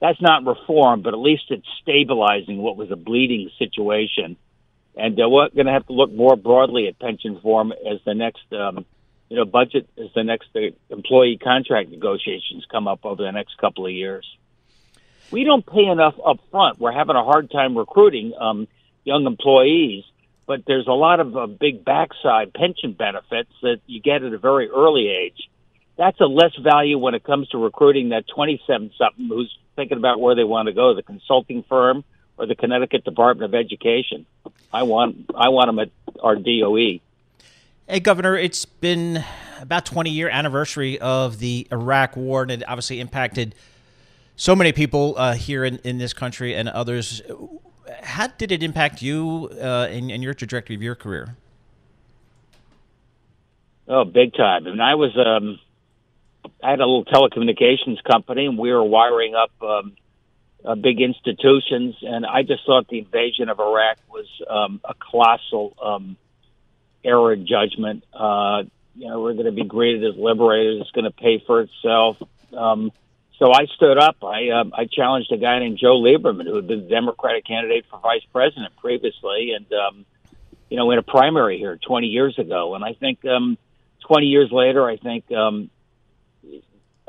Speaker 10: That's not reform, but at least it's stabilizing what was a bleeding situation. And uh, we're going to have to look more broadly at pension reform as the next, um, you know, budget, as the next uh, employee contract negotiations come up over the next couple of years we don't pay enough up front. We're having a hard time recruiting um, young employees, but there's a lot of uh, big backside pension benefits that you get at a very early age. That's a less value when it comes to recruiting that 27 something who's thinking about where they want to go, the consulting firm or the Connecticut Department of Education. I want I want them at our DOE.
Speaker 1: Hey, Governor, it's been about 20 year anniversary of the Iraq War, and it obviously impacted so many people uh, here in, in this country and others. How did it impact you uh, your trajectory of your career?
Speaker 10: Oh, big time. I mean, I was um, I had a little telecommunications company, and we were wiring up um, uh, big institutions. And I just thought the invasion of Iraq was um, a colossal um, error in judgment. Uh, you know, we're going to be greeted as liberators. It's going to pay for itself. Um, so I stood up. I um, I challenged a guy named Joe Lieberman, who had been the Democratic candidate for vice president previously, and um, you know, in a primary here 20 years ago. And I think um, 20 years later, I think um,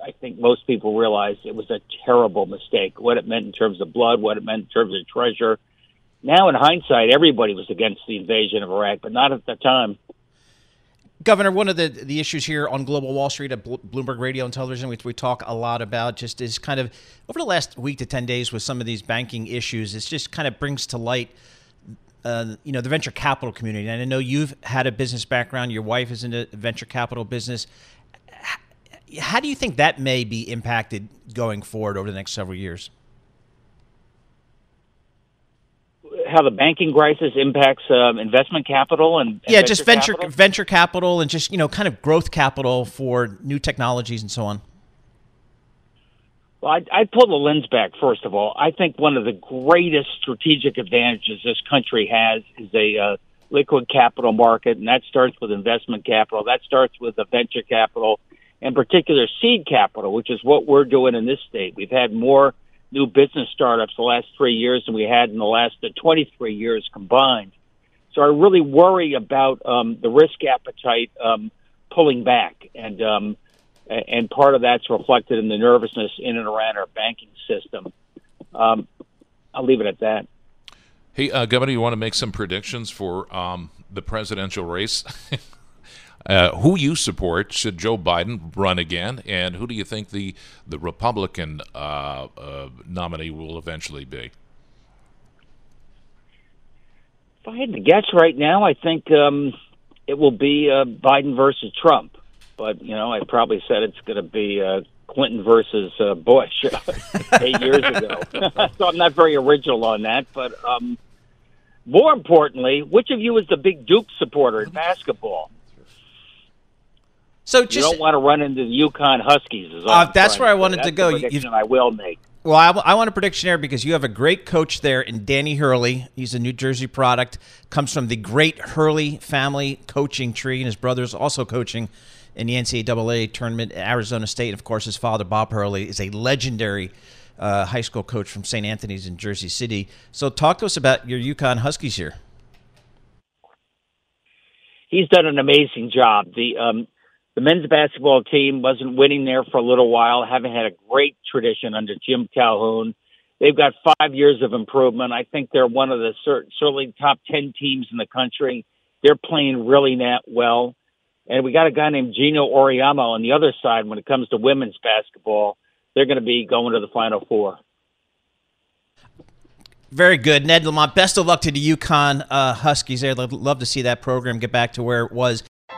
Speaker 10: I think most people realize it was a terrible mistake. What it meant in terms of blood, what it meant in terms of treasure. Now, in hindsight, everybody was against the invasion of Iraq, but not at the time.
Speaker 1: Governor, one of the the issues here on Global Wall Street at Bloomberg Radio and Television, which we talk a lot about, just is kind of over the last week to ten days with some of these banking issues. It just kind of brings to light, uh, you know, the venture capital community. And I know you've had a business background. Your wife is in the venture capital business. How do you think that may be impacted going forward over the next several years?
Speaker 10: How the banking crisis impacts um, investment capital and, and
Speaker 1: yeah, just venture
Speaker 10: capital?
Speaker 1: venture capital and just you know kind of growth capital for new technologies and so on.
Speaker 10: Well, I'd, I'd pull the lens back first of all. I think one of the greatest strategic advantages this country has is a uh, liquid capital market, and that starts with investment capital. That starts with the venture capital, in particular seed capital, which is what we're doing in this state. We've had more new business startups the last three years than we had in the last uh, 23 years combined. So I really worry about um, the risk appetite um, pulling back, and um, and part of that's reflected in the nervousness in and around our banking system. Um, I'll leave it at that.
Speaker 11: Hey, uh, Governor, you want to make some predictions for um, the presidential race? <laughs> uh, who you support? Should Joe Biden run again? And who do you think the the Republican uh, uh nominee will eventually be?
Speaker 10: If I had to guess right now, I think um, it will be uh, Biden versus Trump but you know, I probably said it's going to be uh, Clinton versus Bush <laughs> eight years ago. <laughs> so I'm not very original on that. But um, more importantly, which of you is the big Duke supporter in basketball?
Speaker 1: So just
Speaker 10: you don't want to run into the UConn Huskies.
Speaker 1: Uh, that's where I wanted
Speaker 10: that's
Speaker 1: to go.
Speaker 10: I will make.
Speaker 1: Well, I, I, want a prediction here because you have a great coach there in Danny Hurley. He's a New Jersey product, comes from the great Hurley family coaching tree, and his brother's also coaching in the NCAA tournament at Arizona State. Of course, his father, Bob Hurley, is a legendary uh, high school coach from St. Anthony's in Jersey City. So, talk to us about your UConn Huskies here.
Speaker 10: He's done an amazing job. The um, the men's basketball team wasn't winning there for a little while, haven't had a great tradition under Jim Calhoun. They've got five years of improvement. I think they're one of the certainly top 10 teams in the country. They're playing really well. And we got a guy named Geno Auriemma on the other side when it comes to women's basketball. They're going to be going to the Final Four.
Speaker 1: Very good. Ned Lamont, best of luck to the UConn uh, Huskies there. Love to see that program get back to where it was.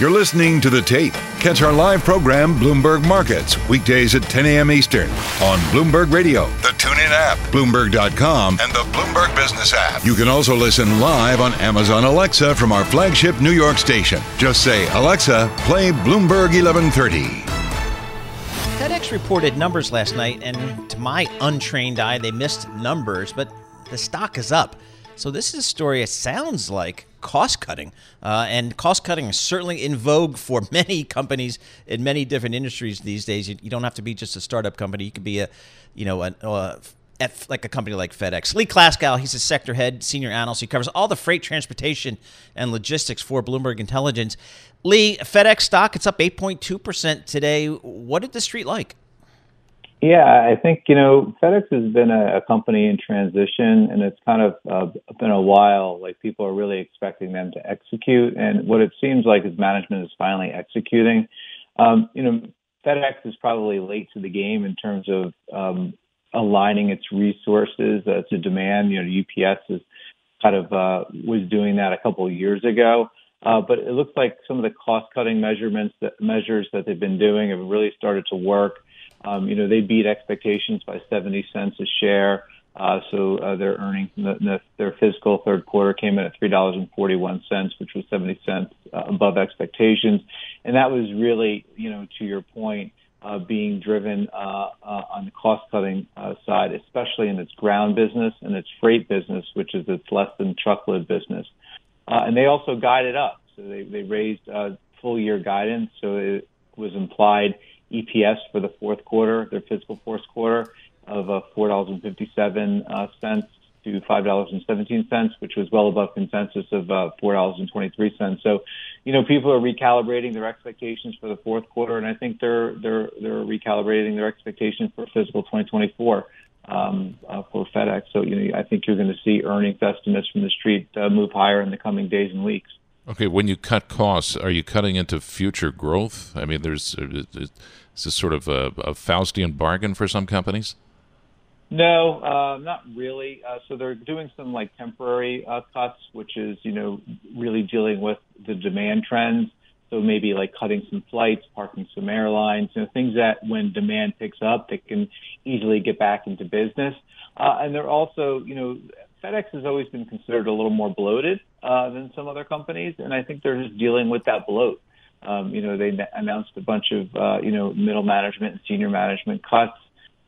Speaker 4: You're listening to The Tape. Catch our live program, Bloomberg Markets, weekdays at 10 a.m. Eastern on Bloomberg Radio, the TuneIn app, Bloomberg.com, and the Bloomberg Business app. You can also listen live on Amazon Alexa from our flagship New York station. Just say, Alexa, play Bloomberg 1130.
Speaker 1: FedEx reported numbers last night, and to my untrained eye, they missed numbers, but the stock is up. So this is a story, it sounds like, cost cutting. Uh, and cost cutting is certainly in vogue for <laughs> many companies in many different industries these days. You, you don't have to be just a startup company. You could be a, you know, a, a at like a company like FedEx. Lee Klaskow, he's a sector head, senior analyst. He covers all the freight transportation and logistics for Bloomberg Intelligence. Lee, FedEx stock, it's up 8.2% today. What did the street like?
Speaker 12: Yeah, I think, you know, FedEx has been a, a company in transition and it's kind of uh, been a while. Like people are really expecting them to execute. And what it seems like is management is finally executing. Um, you know, FedEx is probably late to the game in terms of um, aligning its resources uh, to demand. You know, UPS is kind of uh, was doing that a couple of years ago. Uh, but it looks like some of the cost cutting measurements that measures that they've been doing have really started to work. Um, you know, they beat expectations by 70 cents a share. Uh, so uh, their earnings, the, the, their fiscal third quarter came in at three dollars and forty-one cents, which was 70 cents uh, above expectations, and that was really, you know, to your point, uh, being driven uh, uh, on the cost-cutting uh, side, especially in its ground business and its freight business, which is its less than truckload business. Uh, and they also guided up, so they they raised uh, full-year guidance, so it was implied EPS for the fourth quarter, their fiscal fourth quarter, of uh, $4.57 uh, to five dollars and seventeen cents, which was well above consensus of uh, four dollars and twenty-three cents. So, you know, people are recalibrating their expectations for the fourth quarter, and I think they're they're they're recalibrating their expectations for fiscal 2024 um, uh, for FedEx. So, you know, I think you're going to see earnings estimates from the street uh, move higher in the coming days and weeks.
Speaker 11: Okay, when you cut costs, are you cutting into future growth? I mean, there's is this sort of a, a Faustian bargain for some companies?
Speaker 12: No, uh, not really. Uh, so they're doing some like temporary uh, cuts, which is you know really dealing with the demand trends. So maybe like cutting some flights, parking some airlines, you know, things that when demand picks up, they can easily get back into business. Uh, and they're also, you know, FedEx has always been considered a little more bloated uh, than some other companies, and I think they're just dealing with that bloat. Um, you know, they announced a bunch of, uh, you know, middle management and senior management cuts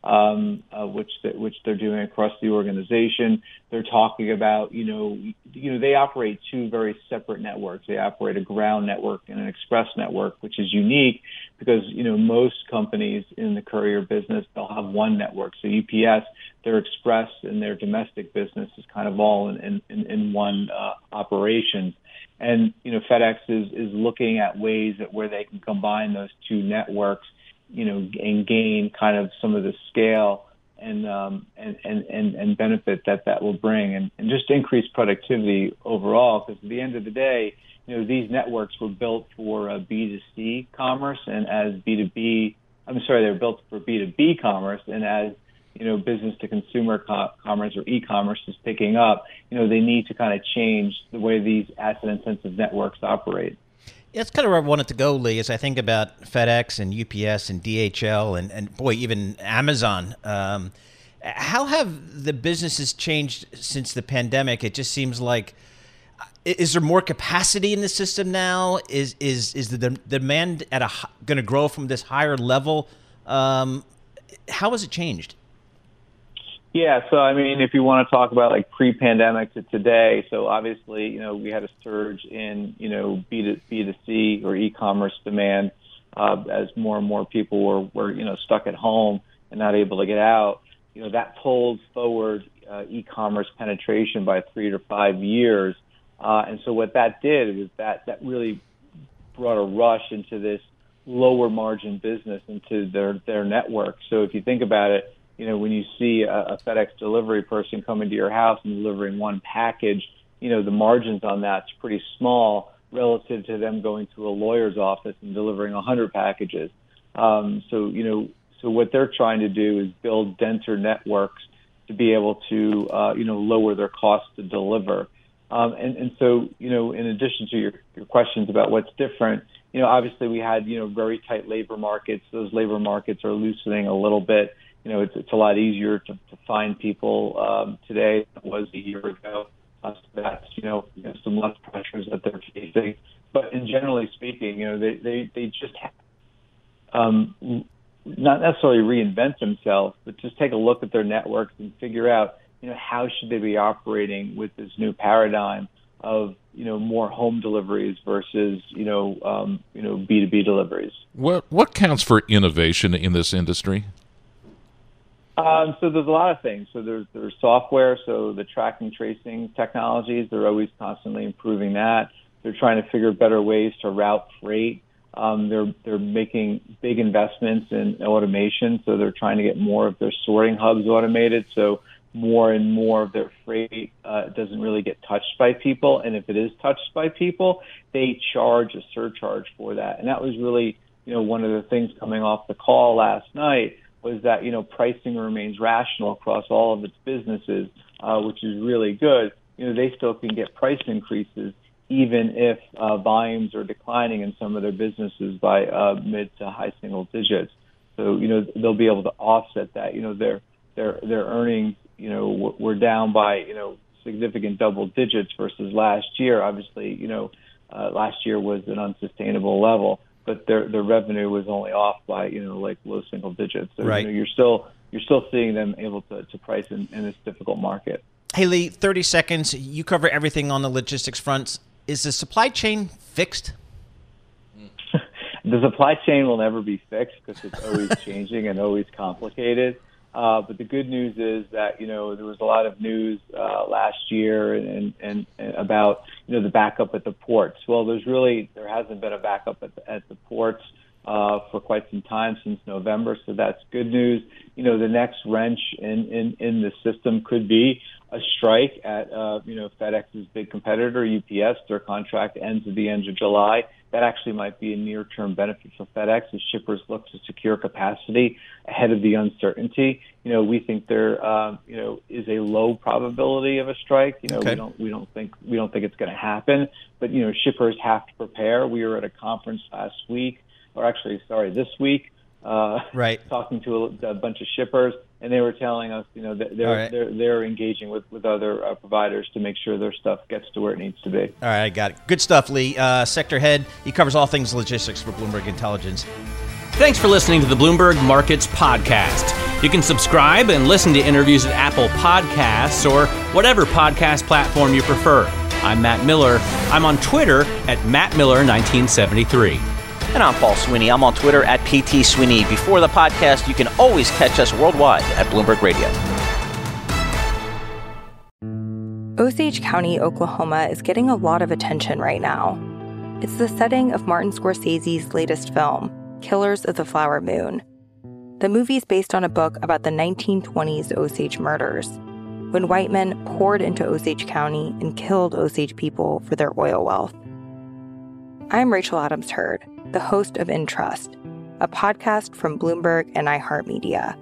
Speaker 12: um, uh, which th- which they're doing across the organization. They're talking about you know you know they operate two very separate networks. They operate a ground network and an express network, which is unique because you know most companies in the courier business they'll have one network. So UPS, their express and their domestic business is kind of all in in, in one uh, operation. And you know FedEx is is looking at ways that where they can combine those two networks you know, and gain kind of some of the scale and um, and, and, and, and benefit that that will bring, and, and just increase productivity overall. Because at the end of the day, you know, these networks were built for uh, B2C commerce, and as B2B, I'm sorry, they're built for B2B commerce, and as you know, business to consumer co- commerce or e-commerce is picking up, you know, they need to kind of change the way these asset intensive networks operate.
Speaker 1: That's kind of where I wanted to go, Lee, as I think about FedEx and UPS and DHL and, and boy, even Amazon. Um, how have the businesses changed since the pandemic? It just seems like is there more capacity in the system now? Is is is the demand at a going to grow from this higher level? Um, how has it changed?
Speaker 12: Yeah, so I mean, if you want to talk about like pre-pandemic to today, so obviously, you know, we had a surge in, you know, B to B to C or e-commerce demand uh, as more and more people were were you know stuck at home and not able to get out. You know, that pulled forward uh, e-commerce penetration by three to five years, uh, and so what that did was that that really brought a rush into this lower margin business into their their network. So if you think about it you know, when you see a, a FedEx delivery person coming to your house and delivering one package, you know, the margins on that's pretty small relative to them going to a lawyer's office and delivering 100 packages. Um, so, you know, so what they're trying to do is build denser networks to be able to, uh, you know, lower their cost to deliver. Um, and, and so, you know, in addition to your, your questions about what's different, you know, obviously we had, you know, very tight labor markets. Those labor markets are loosening a little bit you know, it's, it's a lot easier to, to find people um, today than it was a year ago. Uh, so that's, you know, you know, some less pressures that they're facing. But in generally speaking, you know, they, they, they just have, um, not necessarily reinvent themselves, but just take a look at their networks and figure out, you know, how should they be operating with this new paradigm of, you know, more home deliveries versus, you know, um, you know, B2B deliveries.
Speaker 11: What, what counts for innovation in this industry?
Speaker 12: Um, so there's a lot of things. So there's there's software. So the tracking tracing technologies, they're always constantly improving that. They're trying to figure better ways to route freight. Um, they're they're making big investments in automation. So they're trying to get more of their sorting hubs automated. So more and more of their freight uh, doesn't really get touched by people. And if it is touched by people, they charge a surcharge for that. And that was really you know one of the things coming off the call last night was that you know pricing remains rational across all of its businesses, uh, which is really good. You know they still can get price increases even if uh, volumes are declining in some of their businesses by uh, mid to high single digits. So you know they'll be able to offset that. You know their their their earnings you know were down by you know significant double digits versus last year. Obviously you know uh, last year was an unsustainable level. But their their revenue was only off by you know like low single digits. So
Speaker 1: right.
Speaker 12: you know, you're still you're still seeing them able to, to price in, in this difficult market.
Speaker 1: Hey Lee, thirty seconds. You cover everything on the logistics front. Is the supply chain fixed? <laughs>
Speaker 12: the supply chain will never be fixed because it's always <laughs> changing and always complicated. Uh, but the good news is that you know there was a lot of news uh, last year and, and, and about you know the backup at the ports. Well, there's really there hasn't been a backup at the, at the ports uh, for quite some time since November, so that's good news. You know the next wrench in in, in the system could be a strike at uh, you know FedEx's big competitor UPS. Their contract ends at the end of July that actually might be a near-term benefit for FedEx as shippers look to secure capacity ahead of the uncertainty. You know, we think there, uh, you know, is a low probability of a strike. You know, okay. we don't, we don't think, we don't think it's going to happen. But you know, shippers have to prepare. We were at a conference last week, or actually, sorry, this week, uh,
Speaker 1: right, <laughs>
Speaker 12: talking to a, a bunch of shippers and they were telling us, you know, that they're right. they're they're engaging with with other uh, providers to make sure their stuff gets to where it needs to be.
Speaker 1: All right, I got it. Good stuff, Lee. Uh, sector head. He covers all things logistics for Bloomberg Intelligence.
Speaker 13: Thanks for listening to the Bloomberg Markets podcast. You can subscribe and listen to interviews at Apple Podcasts or whatever podcast platform you prefer. I'm Matt Miller. I'm on Twitter at Matt Miller 1973.
Speaker 1: And I'm Paul Sweeney. I'm on Twitter at PT Sweeney. Before the podcast, you can always catch us worldwide at Bloomberg Radio.
Speaker 8: Osage County, Oklahoma is getting a lot of attention right now. It's the setting of Martin Scorsese's latest film, Killers of the Flower Moon. The movie is based on a book about the 1920s Osage murders, when white men poured into Osage County and killed Osage people for their oil wealth. I'm Rachel Adams Heard the host of In Trust, a podcast from Bloomberg and iHeartMedia.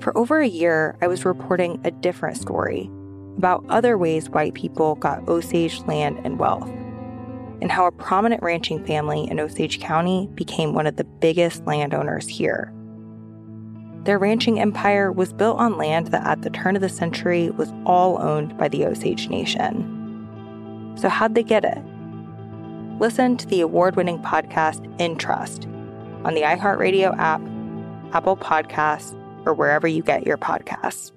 Speaker 8: For over a year, I was reporting a different story about other ways white people got Osage land and wealth, and how a prominent ranching family in Osage County became one of the biggest landowners here. Their ranching empire was built on land that at the turn of the century was all owned by the Osage Nation. So, how'd they get it? Listen to the award winning podcast In Trust on the iHeartRadio app, Apple Podcasts, or wherever you get your podcasts.